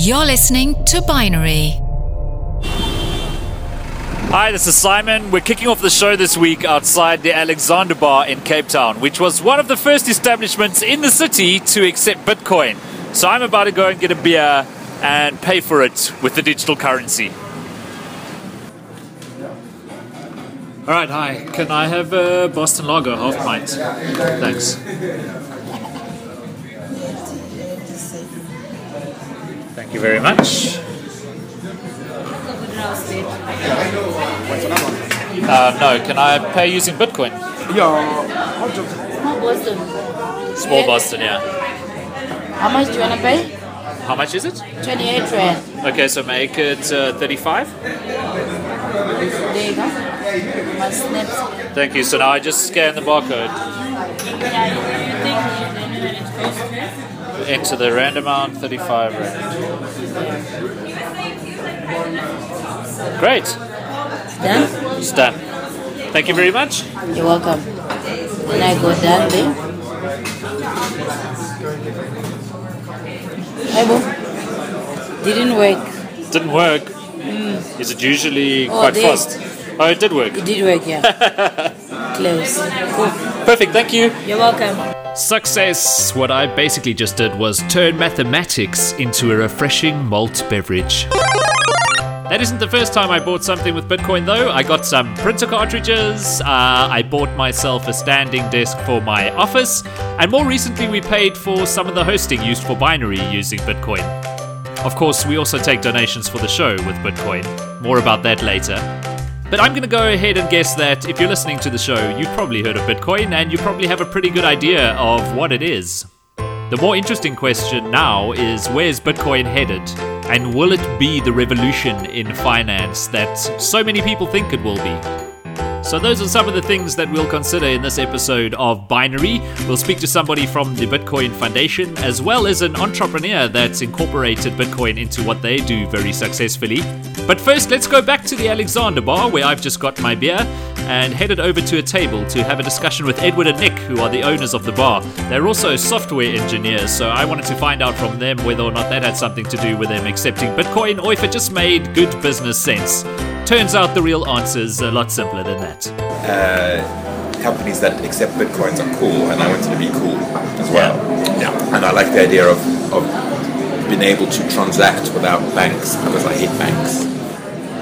You're listening to Binary. Hi, this is Simon. We're kicking off the show this week outside the Alexander Bar in Cape Town, which was one of the first establishments in the city to accept Bitcoin. So I'm about to go and get a beer and pay for it with the digital currency. All right, hi. Can I have a Boston Lager, half pint? Thanks. Thank you very much. Uh, no, can I pay using Bitcoin? Yeah. Small Boston. Small Boston, yeah. How much do you want to pay? How much is it? 28 rand. Okay, so make it uh, 35. There you go. My snips. Thank you. So now I just scan the barcode, enter the rand amount, 35 rand. Great. Done? It's done. Thank you very much. You're welcome. Then I go down there. Hey. Didn't work. Didn't work. Hmm. Is it usually Oh, quite fast? Oh, it did work. It did work, yeah. Close. Cool. Perfect. Thank you. You're welcome. Success! What I basically just did was turn mathematics into a refreshing malt beverage. That isn't the first time I bought something with Bitcoin though. I got some printer cartridges, uh, I bought myself a standing desk for my office, and more recently we paid for some of the hosting used for Binary using Bitcoin. Of course, we also take donations for the show with Bitcoin. More about that later. But I'm going to go ahead and guess that if you're listening to the show, you've probably heard of Bitcoin and you probably have a pretty good idea of what it is. The more interesting question now is where's Bitcoin headed? And will it be the revolution in finance that so many people think it will be? So, those are some of the things that we'll consider in this episode of Binary. We'll speak to somebody from the Bitcoin Foundation, as well as an entrepreneur that's incorporated Bitcoin into what they do very successfully. But first, let's go back to the Alexander Bar, where I've just got my beer, and headed over to a table to have a discussion with Edward and Nick, who are the owners of the bar. They're also software engineers, so I wanted to find out from them whether or not that had something to do with them accepting Bitcoin, or if it just made good business sense. Turns out the real answer's a lot simpler than that. Uh, companies that accept bitcoins are cool, and I wanted to be cool as well. Yeah. And I like the idea of, of being able to transact without banks because I hate banks.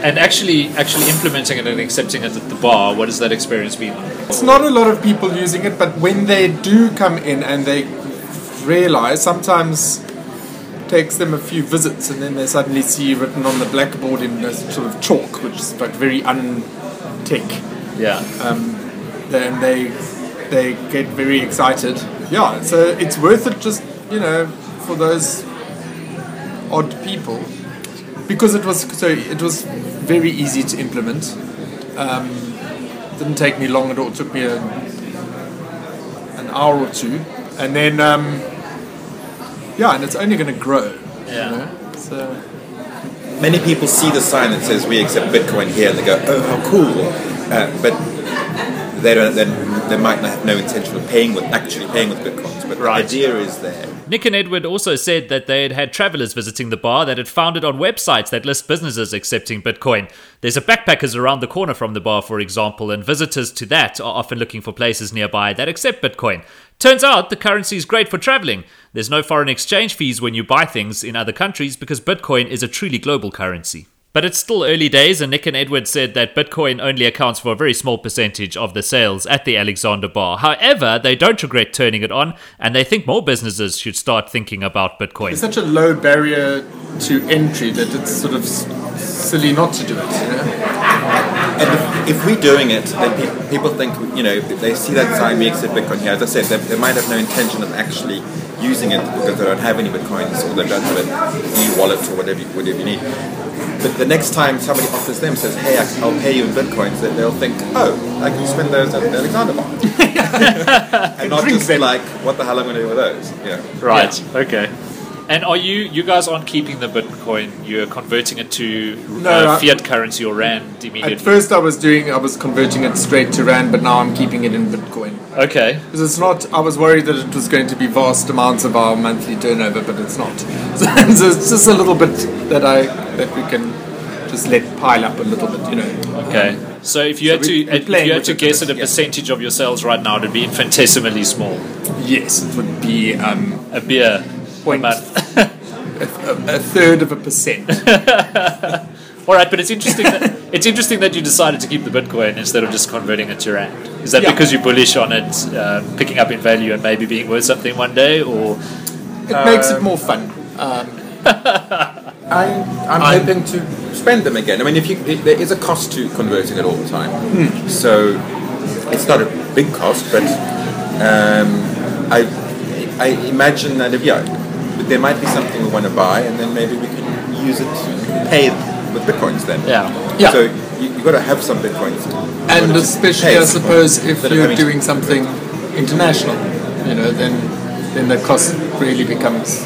And actually, actually implementing it and accepting it at the bar, what has that experience been like? It's not a lot of people using it, but when they do come in and they realize, sometimes takes them a few visits, and then they suddenly see written on the blackboard in a sort of chalk, which is like very un-tech. Yeah. Um, then they they get very excited. Yeah, so it's worth it, just you know, for those odd people, because it was so it was very easy to implement. Um, didn't take me long at all. It took me a, an hour or two, and then um, yeah, and it's only going to grow. Yeah. You know? So Many people see the sign that says we accept Bitcoin here, and they go, "Oh, how cool!" Uh, but they don't. Then they might not have no intention of paying with actually paying with bitcoins. But Right. the idea is there. Nick and Edward also said that they had had travelers visiting the bar that had found it on websites that list businesses accepting Bitcoin. There's a backpackers around the corner from the bar, for example, and visitors to that are often looking for places nearby that accept Bitcoin. Turns out the currency is great for traveling. There's no foreign exchange fees when you buy things in other countries because Bitcoin is a truly global currency. But it's still early days, and Nick and Edward said that Bitcoin only accounts for a very small percentage of the sales at the Alexander Bar. However, they don't regret turning it on, and they think more businesses should start thinking about Bitcoin. it's such a low barrier to entry that it's sort of silly not to do it. You know? And if, if we're doing it, then pe- people think, you know, if they see that sign, we accept Bitcoin here. As I said, they, they might have no intention of actually using it because they don't have any Bitcoins or they don't have an e-wallet or whatever you, whatever you need. But the next time somebody offers them, says, hey, I- I'll pay you in Bitcoins, then they'll think, oh, I can spend those at the Alexander Bar. and not just them. like, what the hell am I going to do with those? Yeah. Right, okay. And are you you guys aren't keeping the Bitcoin? You're converting it to No, uh, fiat currency or rand immediately. At first, I was doing, I was converting it straight to rand, but now I'm keeping it in Bitcoin. okay. Because it's not, I was worried that it was going to be vast amounts of our monthly turnover, but it's not. So, so it's just a little bit that I that we can just let pile up a little bit, you know. Okay. So if you So had to if you had to guess at a yeah. percentage of your sales right now, it'd be infinitesimally small. Yes, it would be um, A beer Point. month. a, a, a third of a percent. All right, but it's interesting that it's interesting that you decided to keep the Bitcoin instead of just converting it to rand. Is that Yeah. because you're bullish on it uh, picking up in value and maybe being worth something one day, or It makes it more fun. Um, I, I'm, I'm- hoping to spend them again. I mean, if you, it, there is a cost to converting it all the time, so it's not a big cost, but um, I, I imagine that if yeah, there might be something we want to buy, and then maybe we can use it to pay with bitcoins. Then Yeah. Yeah. So you, you got to have some bitcoins, and especially, I suppose, if instead you're having to- doing something international, you know, then then the cost really becomes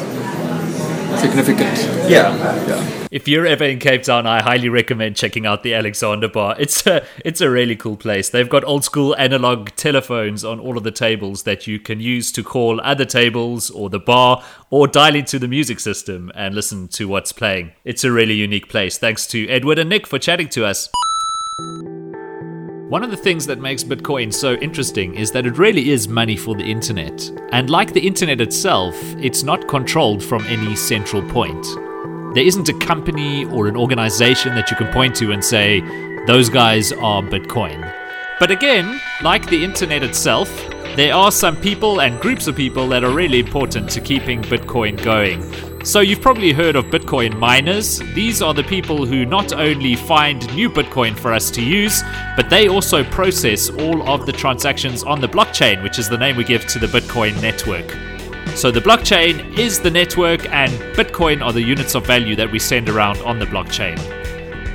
significant. Yeah. If you're ever in Cape Town, I highly recommend checking out the Alexander Bar. It's a it's a really cool place. They've got old school analog telephones on all of the tables that you can use to call other tables or the bar or dial into the music system and listen to what's playing. It's a really unique place. Thanks to Edward and Nick for chatting to us. One of the things that makes Bitcoin so interesting is that it really is money for the internet. And like the internet itself, it's not controlled from any central point. There isn't a company or an organization that you can point to and say, those guys are Bitcoin. But again, like the internet itself, there are some people and groups of people that are really important to keeping Bitcoin going. So you've probably heard of Bitcoin miners. These are the people who not only find new Bitcoin for us to use, but they also process all of the transactions on the blockchain, which is the name we give to the Bitcoin network. So the blockchain is the network, and Bitcoin are the units of value that we send around on the blockchain.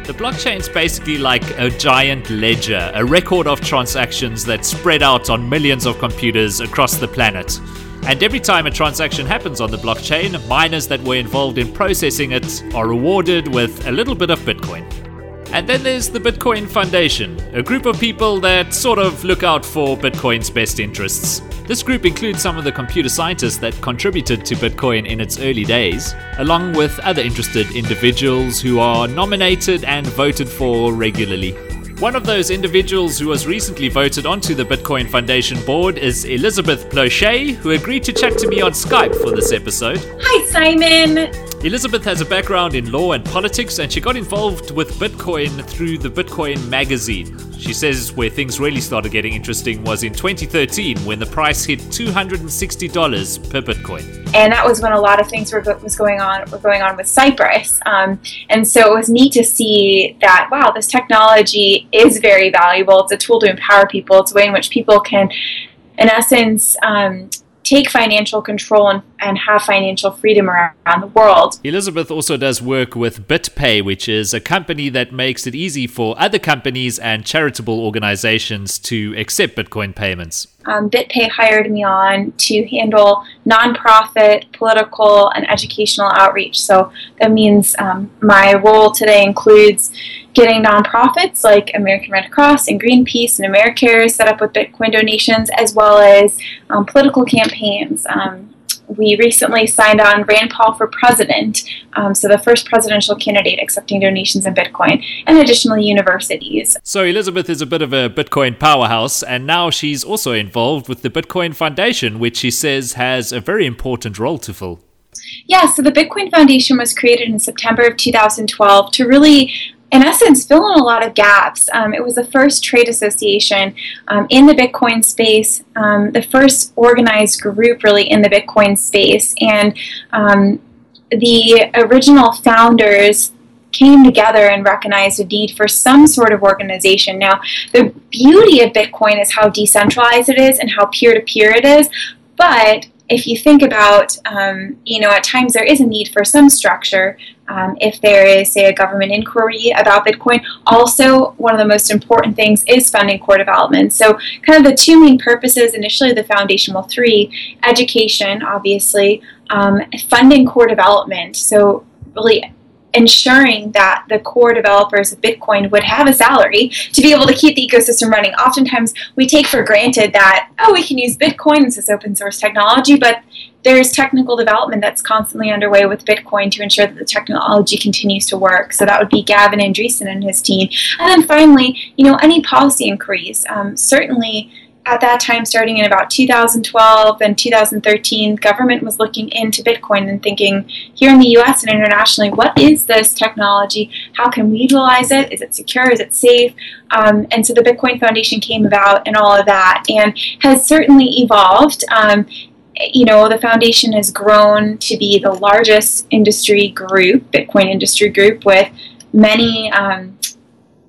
The blockchain is basically like a giant ledger, a record of transactions that spread out on millions of computers across the planet. And every time a transaction happens on the blockchain, miners that were involved in processing it are rewarded with a little bit of Bitcoin. And then there's the Bitcoin Foundation, a group of people that sort of look out for Bitcoin's best interests. This group includes some of the computer scientists that contributed to Bitcoin in its early days, along with other interested individuals who are nominated and voted for regularly. One of those individuals who was recently voted onto the Bitcoin Foundation board is Elizabeth Ploshay, who agreed to chat to me on Skype for this episode. Hi, Simon. Elizabeth has a background in law and politics, and she got involved with Bitcoin through the Bitcoin magazine. She says where things really started getting interesting was in 2013 when the price hit $260 per Bitcoin. And that was when a lot of things were was going on were going on with Cyprus. Um, and so it was neat to see that wow, this technology is very valuable. It's a tool to empower people. It's a way in which people can, in essence. Um, take financial control and, and have financial freedom around, around the world. Elizabeth also does work with BitPay, which is a company that makes it easy for other companies and charitable organizations to accept Bitcoin payments. um, BitPay hired me on to handle nonprofit, political, and educational outreach. So that means um, my role today includes getting nonprofits like American Red Cross and Greenpeace and AmeriCare set up with Bitcoin donations, as well as um, political campaigns. Um, we recently signed on Rand Paul for president, um, so the first presidential candidate accepting donations in Bitcoin, and additionally universities. So, Elizabeth is a bit of a Bitcoin powerhouse, and now she's also involved with the Bitcoin Foundation, which she says has a very important role to fill. Yeah, so the Bitcoin Foundation was created in September of 2012 to really, in essence, fill in a lot of gaps. Um, it was the first trade association um, in the Bitcoin space, um, the first organized group really in the Bitcoin space, and um, the original founders came together and recognized a need for some sort of organization. Now, the beauty of Bitcoin is how decentralized it is and how peer to peer it is, but if you think about, um, you know, at times there is a need for some structure. Um, if there is, say, a government inquiry about Bitcoin, also one of the most important things is funding core development. So, kind of the two main purposes initially the foundation, well, three education, obviously, um, funding core development. So, really ensuring that the core developers of Bitcoin would have a salary to be able to keep the ecosystem running. Oftentimes, we take for granted that, oh, we can use Bitcoin, this open source technology, but there's technical development that's constantly underway with Bitcoin to ensure that the technology continues to work. So that would be Gavin Andresen and his team. And then finally, you know, any policy inquiries. Um, certainly, at that time, starting in about 2012 and 2013, government was looking into Bitcoin and thinking here in the US and internationally, what is this technology? How can we utilize it? Is it secure? Is it safe? Um, and so the Bitcoin Foundation came about and all of that and has certainly evolved. Um, you know, the foundation has grown to be the largest industry group, Bitcoin industry group, with many um,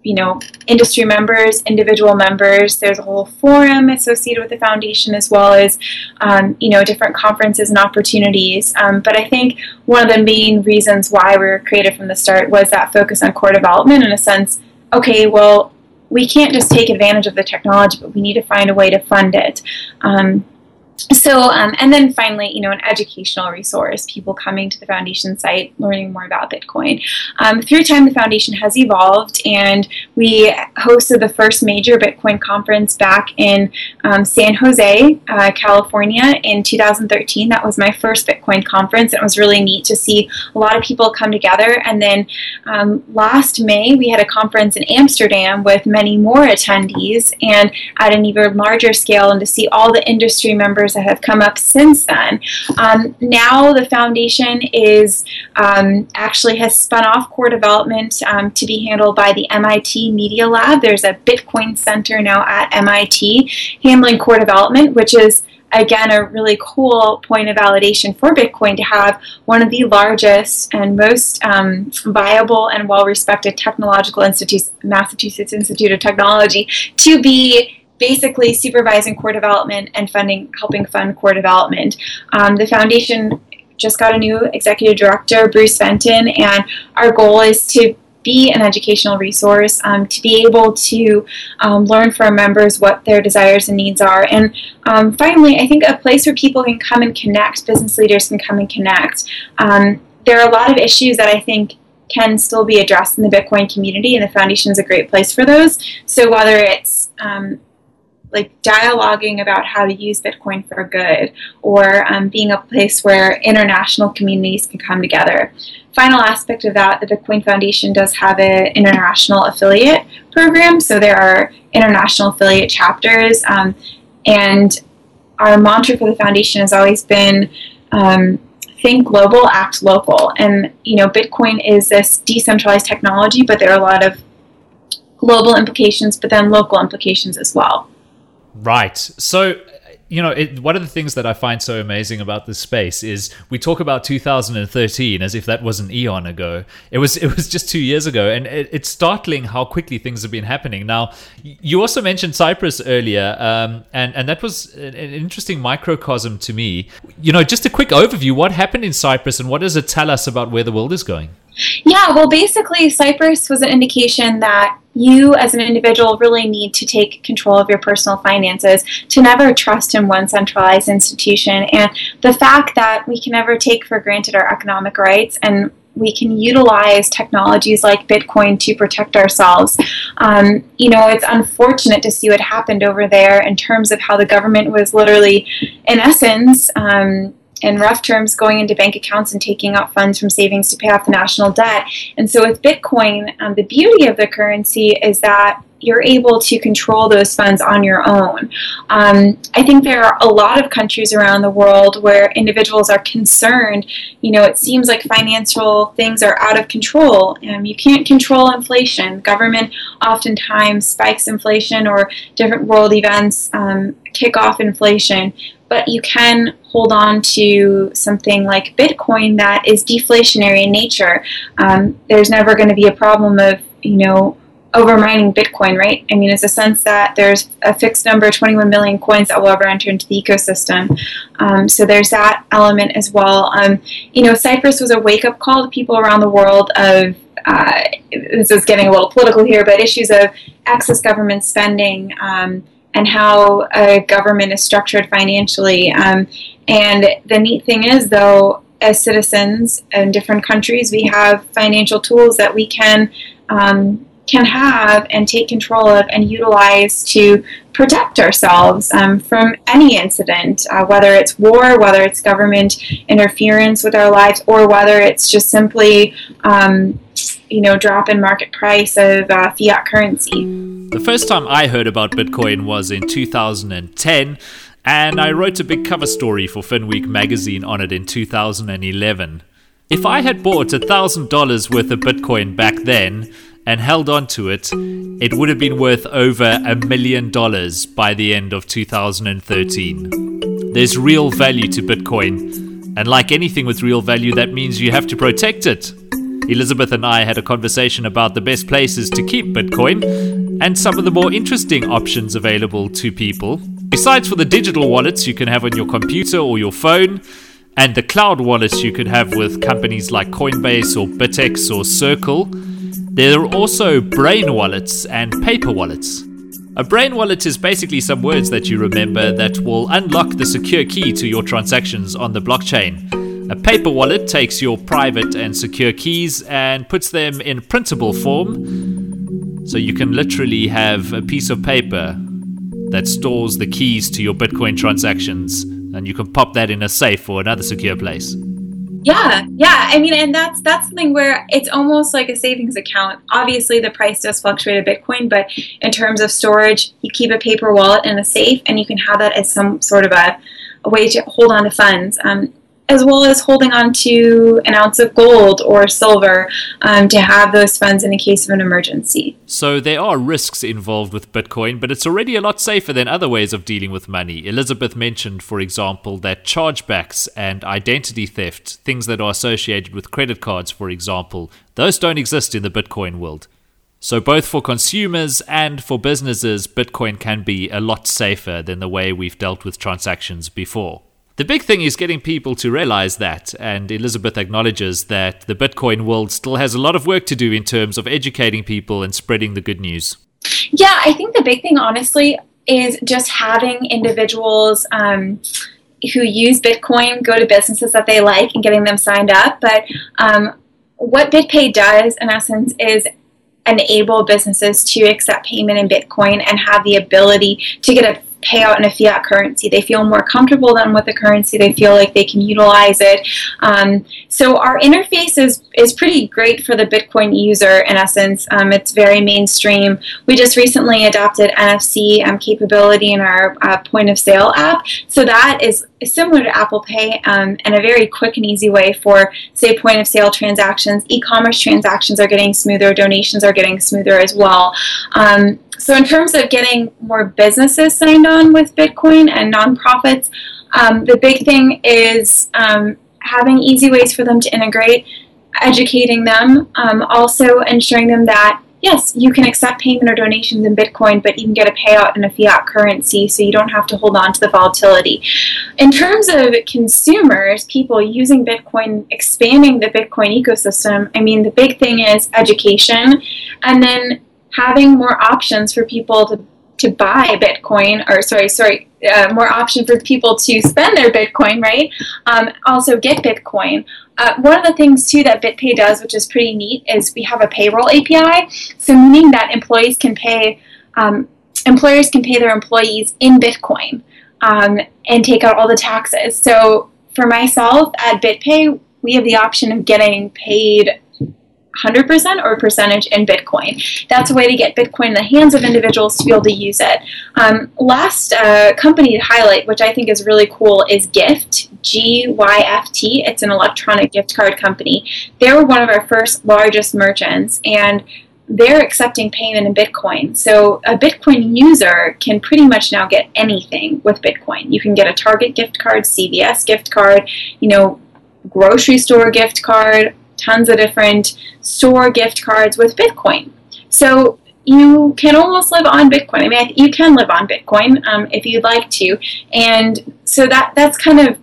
you know, industry members, individual members. There's a whole forum associated with the foundation, as well as, um, you know, different conferences and opportunities. Um, but I think one of the main reasons why we were created from the start was that focus on core development in a sense, okay, well, we can't just take advantage of the technology, but we need to find a way to fund it. Um, so um, and then finally you know an educational resource people coming to the foundation site learning more about bitcoin. Um, through time the foundation has evolved and we hosted the first major bitcoin conference back in um, san jose uh, california in 2013 that was my first bitcoin conference. And it was really neat to see a lot of people come together. And then um, last may we had a conference in amsterdam with many more attendees and at an even larger scale and to see all the industry members that have come up since then. Um, now the foundation is um, actually has spun off core development um, to be handled by the MIT Media Lab. There's a Bitcoin Center now at MIT handling core development, which is again a really cool point of validation for Bitcoin to have one of the largest and most um, viable and well respected technological institutes, Massachusetts Institute of Technology, to be basically supervising core development and funding, helping fund core development. Um, the foundation just got a new executive director, Bruce Fenton, and our goal is to be an educational resource, um, to be able to um, learn from members what their desires and needs are. And um, finally, I think a place where people can come and connect, business leaders can come and connect. Um, there are a lot of issues that I think can still be addressed in the Bitcoin community, and the foundation is a great place for those. So whether it's um, like dialoguing about how to use Bitcoin for good, or um, being a place where international communities can come together. Final aspect of that, the Bitcoin Foundation does have an international affiliate program, so there are international affiliate chapters, um, and our mantra for the foundation has always been um, think global, act local. And you know, Bitcoin is this decentralized technology, but there are a lot of global implications, but then local implications as well. Right. So, you know, it, one of the things that I find so amazing about this space is we talk about 2013 as if that was an eon ago. It was it was just two years ago, and it, it's startling how quickly things have been happening. Now, you also mentioned Cyprus earlier, um, and and that was an, an interesting microcosm to me. You know, just a quick overview: what happened in Cyprus, and what does it tell us about where the world is going? Yeah, well, basically, Cyprus was an indication that you as an individual really need to take control of your personal finances to never trust in one centralized institution. And the fact that we can never take for granted our economic rights and we can utilize technologies like Bitcoin to protect ourselves. Um, you know, it's unfortunate to see what happened over there in terms of how the government was literally, in essence, um, in rough terms, going into bank accounts and taking out funds from savings to pay off the national debt. And so, with Bitcoin, um, the beauty of the currency is that you're able to control those funds on your own. Um, I think there are a lot of countries around the world where individuals are concerned. You know, it seems like financial things are out of control. Um, you can't control inflation. Government oftentimes spikes inflation, or different world events um, kick off inflation but you can hold on to something like Bitcoin that is deflationary in nature. Um, there's never going to be a problem of, you know, overmining Bitcoin, right? I mean, it's a sense that there's a fixed number, 21 million coins that will ever enter into the ecosystem. Um, so there's that element as well. Um, you know, Cyprus was a wake up call to people around the world of, uh, this is getting a little political here, but issues of excess government spending. Um, and how a government is structured financially. Um, And the neat thing is, though, as citizens in different countries, we have financial tools that we can um, can have and take control of and utilize to protect ourselves um, from any incident, uh, whether it's war, whether it's government interference with our lives, or whether it's just simply, um, you know, drop in market price of uh, fiat currency. The first time I heard about Bitcoin was in 2010. And I wrote a big cover story for FinWeek magazine on it in 2011. If I had bought $1,000 worth of Bitcoin back then, and held on to it, it would have been worth over a million dollars by the end of 2013. There's real value to Bitcoin, and like anything with real value, that means you have to protect it. Elizabeth and I had a conversation about the best places to keep Bitcoin and some of the more interesting options available to people. Besides for the digital wallets you can have on your computer or your phone, and the cloud wallets you could have with companies like Coinbase or BitX or Circle, there are also brain wallets and paper wallets. A brain wallet is basically some words that you remember that will unlock the secure key to your transactions on the blockchain. A paper wallet takes your private and secure keys and puts them in printable form, so you can literally have a piece of paper that stores the keys to your Bitcoin transactions, and you can pop that in a safe or another secure place. Yeah, yeah. I mean, and that's that's something where it's almost like a savings account. Obviously, the price does fluctuate a Bitcoin, but in terms of storage, you keep a paper wallet in a safe, and you can have that as some sort of a, a way to hold on to funds. Um, as well as holding on to an ounce of gold or silver um, to have those funds in the case of an emergency. So there are risks involved with Bitcoin, but it's already a lot safer than other ways of dealing with money. Elizabeth mentioned, for example, that chargebacks and identity theft, things that are associated with credit cards, for example, those don't exist in the Bitcoin world. So, both for consumers and for businesses, Bitcoin can be a lot safer than the way we've dealt with transactions before. The big thing is getting people to realize that, and Elizabeth acknowledges that the Bitcoin world still has a lot of work to do in terms of educating people and spreading the good news. Yeah, I think the big thing, honestly, is just having individuals um, who use Bitcoin go to businesses that they like and getting them signed up. But um, what BitPay does, in essence, is enable businesses to accept payment in Bitcoin and have the ability to get a pay out in a fiat currency. They feel more comfortable than with the currency. They feel like they can utilize it. Um, so our interface is, is pretty great for the Bitcoin user in essence. Um, it's very mainstream. We just recently adopted NFC um, capability in our uh, point of sale app. So that is similar to Apple Pay um, and a very quick and easy way for, say, point of sale transactions. E commerce transactions are getting smoother, donations are getting smoother as well. Um, so, in terms of getting more businesses signed on with Bitcoin and nonprofits, um, the big thing is um, having easy ways for them to integrate, educating them, um, also ensuring them that yes, you can accept payment or donations in Bitcoin, but you can get a payout in a fiat currency, so you don't have to hold on to the volatility. In terms of consumers, people using Bitcoin, expanding the Bitcoin ecosystem, I mean, the big thing is education, and then having more options for people to to buy Bitcoin, or sorry, sorry, uh, more option for people to spend their Bitcoin, right? Um, also get Bitcoin. Uh, one of the things too that BitPay does, which is pretty neat, is we have a payroll API. So meaning that employees can pay, um, employers can pay their employees in Bitcoin um, and take out all the taxes. So for myself at BitPay, we have the option of getting paid 100% or percentage in Bitcoin. That's a way to get Bitcoin in the hands of individuals to be able to use it. Um, last uh, company to highlight, which I think is really cool, is Gyft, G Y F T. It's an electronic gift card company. They were one of our first largest merchants, and they're accepting payment in Bitcoin. So a Bitcoin user can pretty much now get anything with Bitcoin. You can get a Target gift card, CVS gift card, you know, grocery store gift card, tons of different store gift cards with Bitcoin. So you can almost live on Bitcoin. I mean, you can live on Bitcoin um, if you'd like to, and so that that's kind of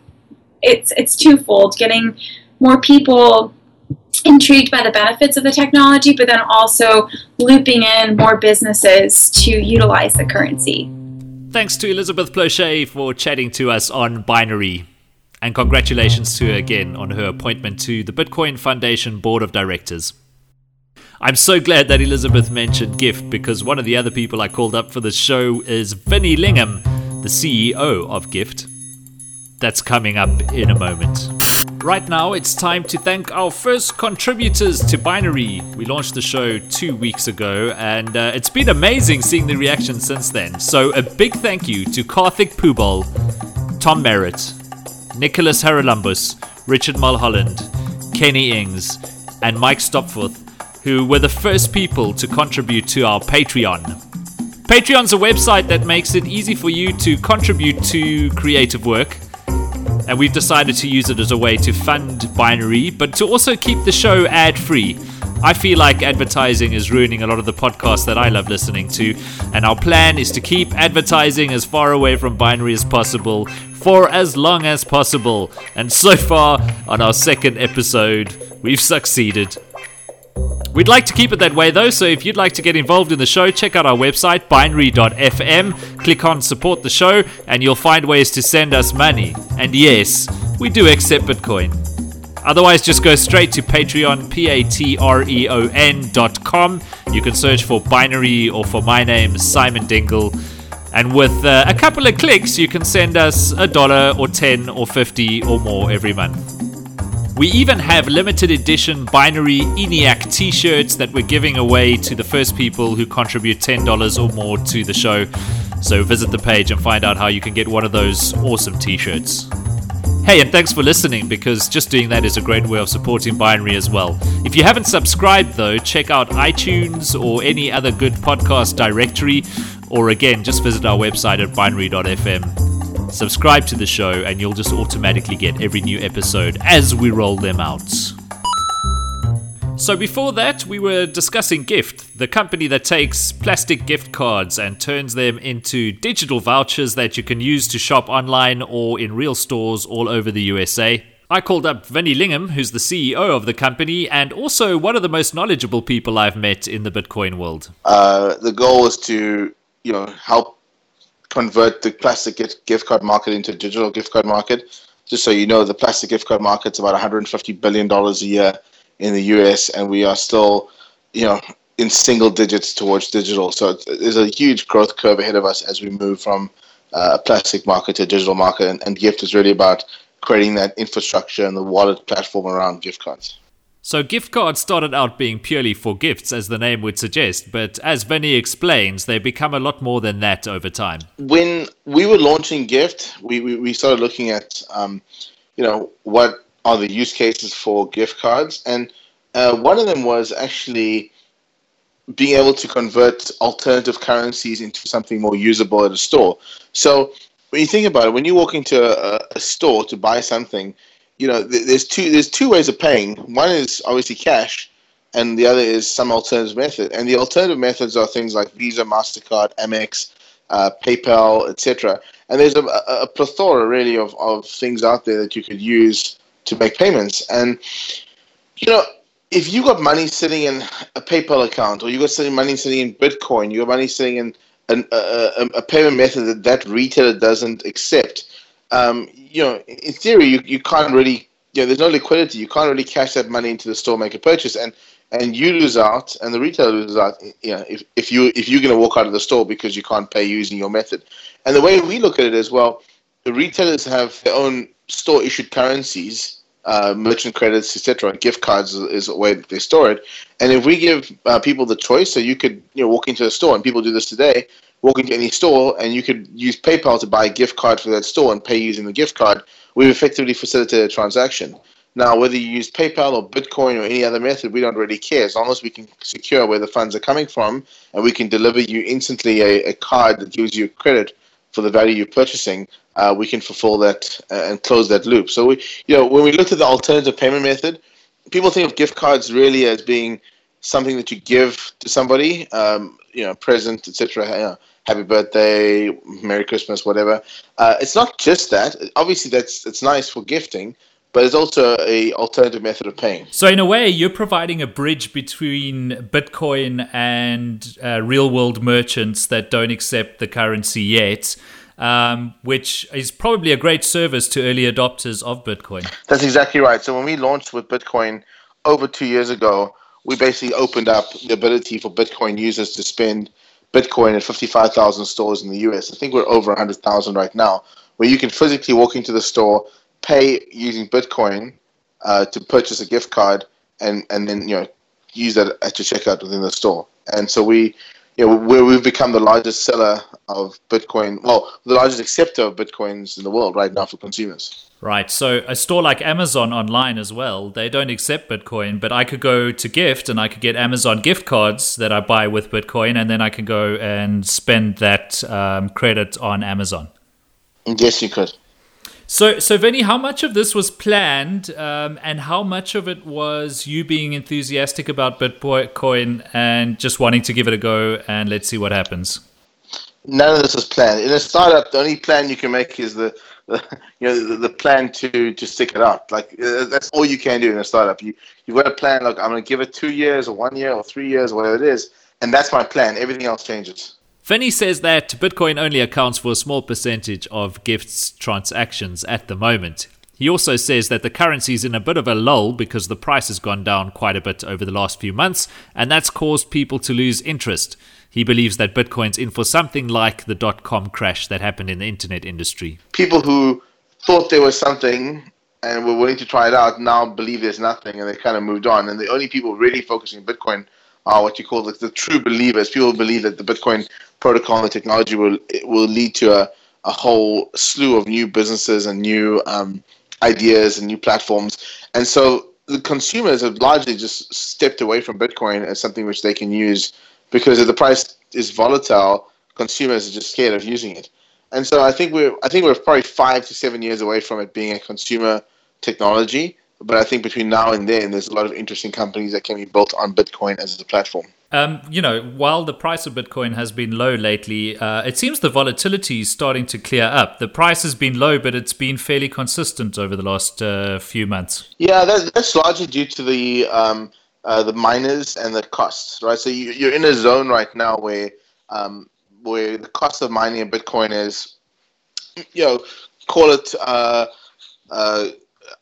it's it's twofold: getting more people intrigued by the benefits of the technology, but then also looping in more businesses to utilize the currency. Thanks to Elizabeth Ploshay for chatting to us on Binary. And congratulations to her again on her appointment to the Bitcoin Foundation Board of Directors. I'm so glad that Elizabeth mentioned Gyft because one of the other people I called up for the show is Vinny Lingham, the CEO of Gyft. That's coming up in a moment. Right now, it's time to thank our first contributors to Binary. We launched the show two weeks ago, and uh, it's been amazing seeing the reaction since then. So, a big thank you to Karthik Pubal, Tom Merritt, Nicholas Haralambous, Richard Mulholland, Kenny Ings, and Mike Stopforth, who were the first people to contribute to our Patreon. Patreon's a website that makes it easy for you to contribute to creative work and we've decided to use it as a way to fund Binary, but to also keep the show ad free. I feel like advertising is ruining a lot of the podcasts that I love listening to, and our plan is to keep advertising as far away from Binary as possible for as long as possible. And so far, on our second episode, we've succeeded. We'd like to keep it that way though, so if you'd like to get involved in the show, check out our website, binary.fm, click on support the show, and you'll find ways to send us money. And yes, we do accept Bitcoin. Otherwise, just go straight to Patreon, P A T R E O N dot com. You can search for Binary or for my name, Simon Dingle. And with uh, a couple of clicks, you can send us a dollar or 10 or 50 or more every month. We even have limited edition binary ENIAC t shirts that we're giving away to the first people who contribute $10 or more to the show. So visit the page and find out how you can get one of those awesome t shirts. Hey, and thanks for listening because just doing that is a great way of supporting Binary as well. If you haven't subscribed, though, check out iTunes or any other good podcast directory, or again, just visit our website at binary.fm. Subscribe to the show, and you'll just automatically get every new episode as we roll them out. So, before that, we were discussing Gyft, the company that takes plastic gift cards and turns them into digital vouchers that you can use to shop online or in real stores all over the USA. I called up Vinny Lingham, who's the CEO of the company and also one of the most knowledgeable people I've met in the Bitcoin world. Uh, the goal is to, you know, help convert the plastic gift card market into a digital gift card market. Just so you know, the plastic gift card market's about 150 billion dollars a year in the US, and we are still, you know, in single digits towards digital. So there's a huge growth curve ahead of us as we move from uh, a plastic market to a digital market, and, and Gyft is really about creating that infrastructure and the wallet platform around gift cards. So, gift cards started out being purely for gifts, as the name would suggest, but as Vinnie explains, they become a lot more than that over time. When we were launching Gyft, we, we, we started looking at, um, you know, what are the use cases for gift cards, and uh, one of them was actually being able to convert alternative currencies into something more usable at a store. So, when you think about it, when you walk into a, a store to buy something, you know, there's two there's two ways of paying. One is obviously cash, and the other is some alternative method. And the alternative methods are things like Visa, Mastercard, Amex, uh, PayPal, etc. And there's a, a, plethora really of, of things out there that you could use to make payments. And you know, if you got money sitting in a PayPal account, or you got sitting money sitting in Bitcoin, you got money sitting in an, a, a payment method that that retailer doesn't accept um, you know, in theory, you, you can't really, you know, there's no liquidity. You can't really cash that money into the store, make a purchase, and and you lose out, and the retailer loses out. You know, if, if you if you're going to walk out of the store because you can't pay using your method, and the way we look at it as well, the retailers have their own store issued currencies, uh, merchant credits, etc. Gift cards is, the way that they store it, and if we give uh, people the choice, so you could you know walk into a store, and people do this today walk into any store and you could use PayPal to buy a gift card for that store and pay using the gift card, we've effectively facilitated a transaction. Now, whether you use PayPal or Bitcoin or any other method, we don't really care. As long as we can secure where the funds are coming from and we can deliver you instantly a, a card that gives you credit for the value you're purchasing, uh, we can fulfill that uh, and close that loop. So, we, you know, when we looked at the alternative payment method, people think of gift cards really as being something that you give to somebody, um, you know, present, etc. Happy birthday, Merry Christmas, whatever. Uh, it's not just that. Obviously, that's it's nice for gifting, but it's also a alternative method of paying. So in a way, you're providing a bridge between Bitcoin and uh, real world merchants that don't accept the currency yet. um, which is probably a great service to early adopters of Bitcoin. That's exactly right. So when we launched with Bitcoin over two years ago, we basically opened up the ability for Bitcoin users to spend Bitcoin at 55,000 stores in the US. I think we're over 100,000 right now, where you can physically walk into the store, pay using Bitcoin uh, to purchase a gift card, and, and then you know use that at your checkout within the store. And so we you know, where we've become the largest seller of Bitcoin, well, the largest acceptor of Bitcoins in the world right now for consumers. Right. So a store like Amazon online as well, they don't accept Bitcoin, but I could go to Gyft and I could get Amazon gift cards that I buy with Bitcoin, and then I can go and spend that um, credit on Amazon. Yes, you could. So, so Vinny, how much of this was planned, um, and how much of it was you being enthusiastic about Bitcoin and just wanting to give it a go and let's see what happens? None of this was planned. In a startup, the only plan you can make is the, the you know the, the, plan to to stick it out. Like uh, that's all you can do in a startup. You you've got a plan. Like I'm going to give it two years or one year or three years, or whatever it is, and that's my plan. Everything else changes. Vinny says that Bitcoin only accounts for a small percentage of Gyft's transactions at the moment. He also says that the currency is in a bit of a lull because the price has gone down quite a bit over the last few months, and that's caused people to lose interest. He believes that Bitcoin's in for something like the dot com crash that happened in the internet industry. People who thought there was something and were willing to try it out now believe there's nothing and they kind of moved on. And the only people really focusing on Bitcoin are what you call the, the true believers. People believe that the Bitcoin protocol and the technology will will lead to a, a whole slew of new businesses and new um, ideas and new platforms. And so the consumers have largely just stepped away from Bitcoin as something which they can use because if the price is volatile, consumers are just scared of using it. And so I think we're I think we're probably five to seven years away from it being a consumer technology. But I think between now and then, there's a lot of interesting companies that can be built on Bitcoin as a platform. Um, you know, while the price of Bitcoin has been low lately, uh, it seems the volatility is starting to clear up. The price has been low, but it's been fairly consistent over the last uh, few months. Yeah, that, that's largely due to the um, uh, the miners and the costs, right? So you, are in a zone right now where um, where the cost of mining a Bitcoin is, you know, call it uh, uh,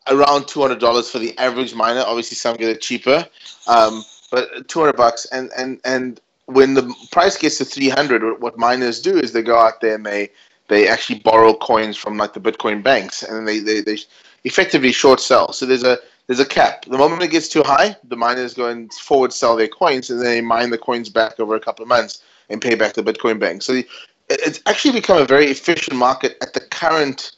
around two hundred dollars for the average miner. Obviously, some get it cheaper, um, but two hundred bucks. And and and when the price gets to three hundred, what miners do is they go out there and they they actually borrow coins from like the Bitcoin banks, and they they, they effectively short sell. So there's a there's a cap. The moment it gets too high, the miners go and forward sell their coins, and then they mine the coins back over a couple of months and pay back the Bitcoin bank. So it's actually become a very efficient market at the current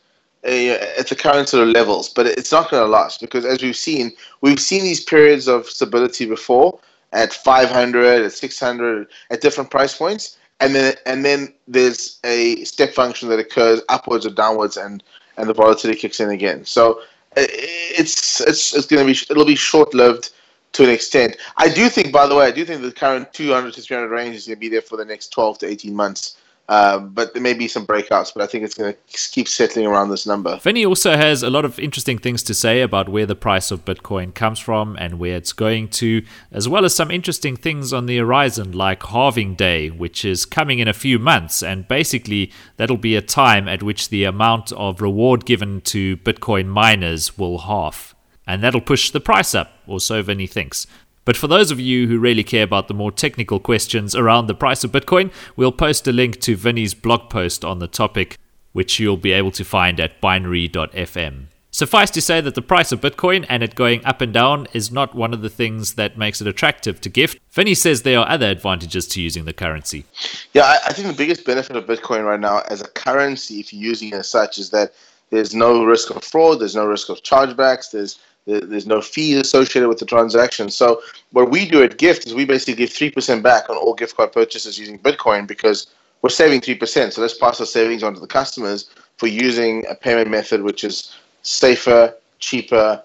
at the current sort of levels, but it's not going to last because, as we've seen, we've seen these periods of stability before at 500, at 600, at different price points, and then and then there's a step function that occurs upwards or downwards, and and the volatility kicks in again. So it's it's it's going to be it'll be short lived to an extent. I do think, by the way, I do think the current 200 to 300 range is going to be there for the next 12 to 18 months. Um, but there may be some breakouts, but I think it's going to keep settling around this number. Vinny also has a lot of interesting things to say about where the price of Bitcoin comes from and where it's going to, as well as some interesting things on the horizon, like Halving Day, which is coming in a few months. And basically, that'll be a time at which the amount of reward given to Bitcoin miners will half. And that'll push the price up, or so Vinny thinks. But for those of you who really care about the more technical questions around the price of Bitcoin, we'll post a link to Vinny's blog post on the topic, which you'll be able to find at binary.fm. Suffice to say that the price of Bitcoin and it going up and down is not one of the things that makes it attractive to Gyft. Vinny says there are other advantages to using the currency. Yeah, I think the biggest benefit of Bitcoin right now as a currency, if you're using it as such, is that there's no risk of fraud, there's no risk of chargebacks, there's there's no fees associated with the transaction. So what we do at Gyft is we basically give three percent back on all gift card purchases using Bitcoin because we're saving three percent. So let's pass our savings on to the customers for using a payment method which is safer, cheaper.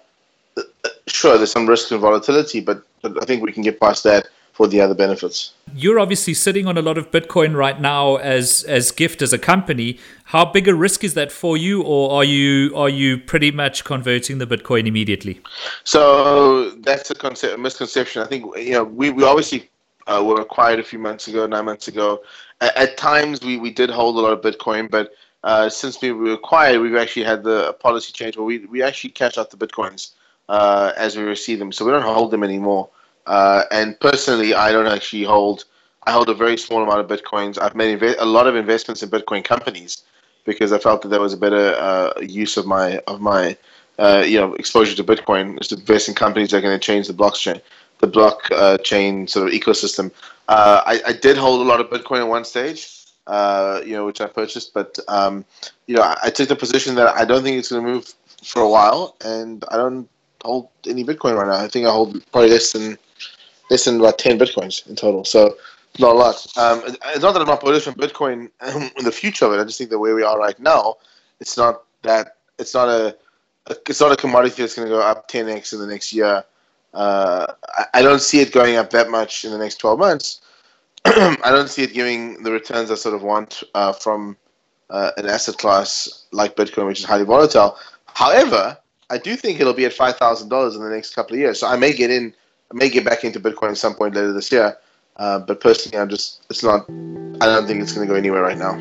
Uh, uh, sure, there's some risk and volatility, but I think we can get past that for the other benefits. You're obviously sitting on a lot of Bitcoin right now as as Gyft as a company. How big a risk is that for you, or are you are you pretty much converting the Bitcoin immediately? So that's a, concept, a misconception. I think you know we, we obviously uh, were acquired a few months ago, nine months ago. At, at, times we, we did hold a lot of Bitcoin, but uh, since we were acquired, we've actually had the policy change where we, we actually cash out the bitcoins uh, as we receive them, so we don't hold them anymore. Uh, and personally, I don't actually hold. I hold a very small amount of bitcoins. I've made a lot of investments in Bitcoin companies because I felt that there was a better uh, use of my of my uh, you know exposure to Bitcoin is to invest in companies that are going to change the blockchain, the blockchain sort of ecosystem. Uh, I, I, did hold a lot of Bitcoin at one stage, uh, you know, which I purchased, but um, you know, I, I, took the position that I don't think it's going to move for a while, and I don't hold any Bitcoin right now. I think I hold probably less than less than about ten Bitcoins in total. So not a lot. Um, it's not that I'm not bullish on Bitcoin in the future of it. I just think that where we are right now, it's not that it's not a, a it's not a commodity that's going to go up 10x in the next year. Uh, I, I, don't see it going up that much in the next 12 months. I don't see it giving the returns I sort of want uh, from uh, an asset class like Bitcoin, which is highly volatile. However, I do think it'll be at five thousand dollars in the next couple of years. So I may get in, I may get back into Bitcoin at some point later this year. Uh, but personally, I'm just, it's not, I don't think it's going to go anywhere right now.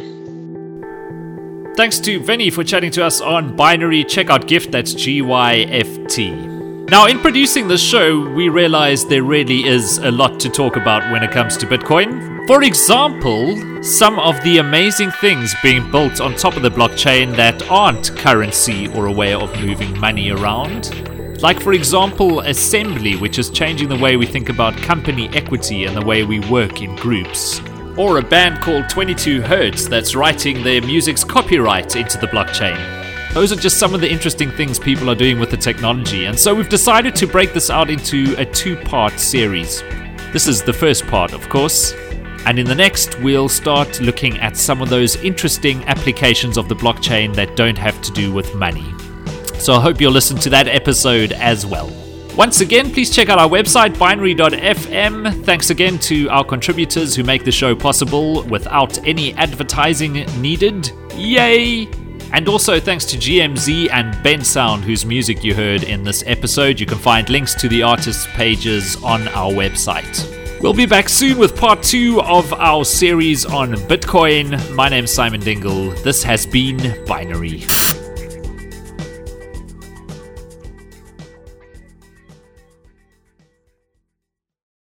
Thanks to Vinny for chatting to us on Binary Checkout Gyft, that's G Y F T. Now, in producing this show, we realized there really is a lot to talk about when it comes to Bitcoin. For example, some of the amazing things being built on top of the blockchain that aren't currency or a way of moving money around. Like, for example, assembly, which is changing the way we think about company equity and the way we work in groups. Or a band called 22 Hertz that's writing their music's copyright into the blockchain. Those are just some of the interesting things people are doing with the technology, and so we've decided to break this out into a two part series. This is the first part, of course, and in the next, we'll start looking at some of those interesting applications of the blockchain that don't have to do with money. So I hope you'll listen to that episode as well. Once again, please check out our website, binary.fm. Thanks again to our contributors who make the show possible without any advertising needed. Yay! And also thanks to GMZ and Bensound, whose music you heard in this episode. You can find links to the artists' pages on our website. We'll be back soon with part two of our series on Bitcoin. My name's Simon Dingle. This has been Binary.